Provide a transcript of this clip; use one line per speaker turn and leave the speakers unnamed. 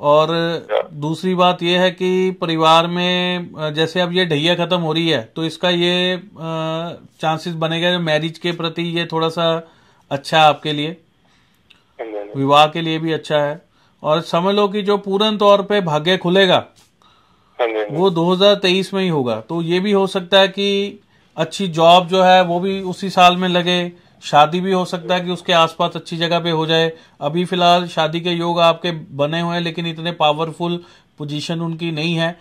और दूसरी बात यह है कि परिवार में जैसे अब ये ढैया खत्म हो रही है तो इसका ये चांसेस बनेगा मैरिज के प्रति ये थोड़ा सा अच्छा है आपके लिए।
हाँ हाँ जी
विवाह के लिए भी अच्छा है। और समझ लो कि जो पूर्ण तौर पे भाग्य खुलेगा
हाँ हाँ जी
वो 2023 में ही होगा। तो ये भी हो सकता है कि अच्छी जॉब जो है वो भी उसी साल में लगे शादी भी हो सकता है कि उसके आसपास अच्छी जगह पे हो जाए। अभी फ़िलहाल शादी के योग आपके बने हुए हैं, लेकिन इतने पावरफुल पोजीशन उनकी नहीं है।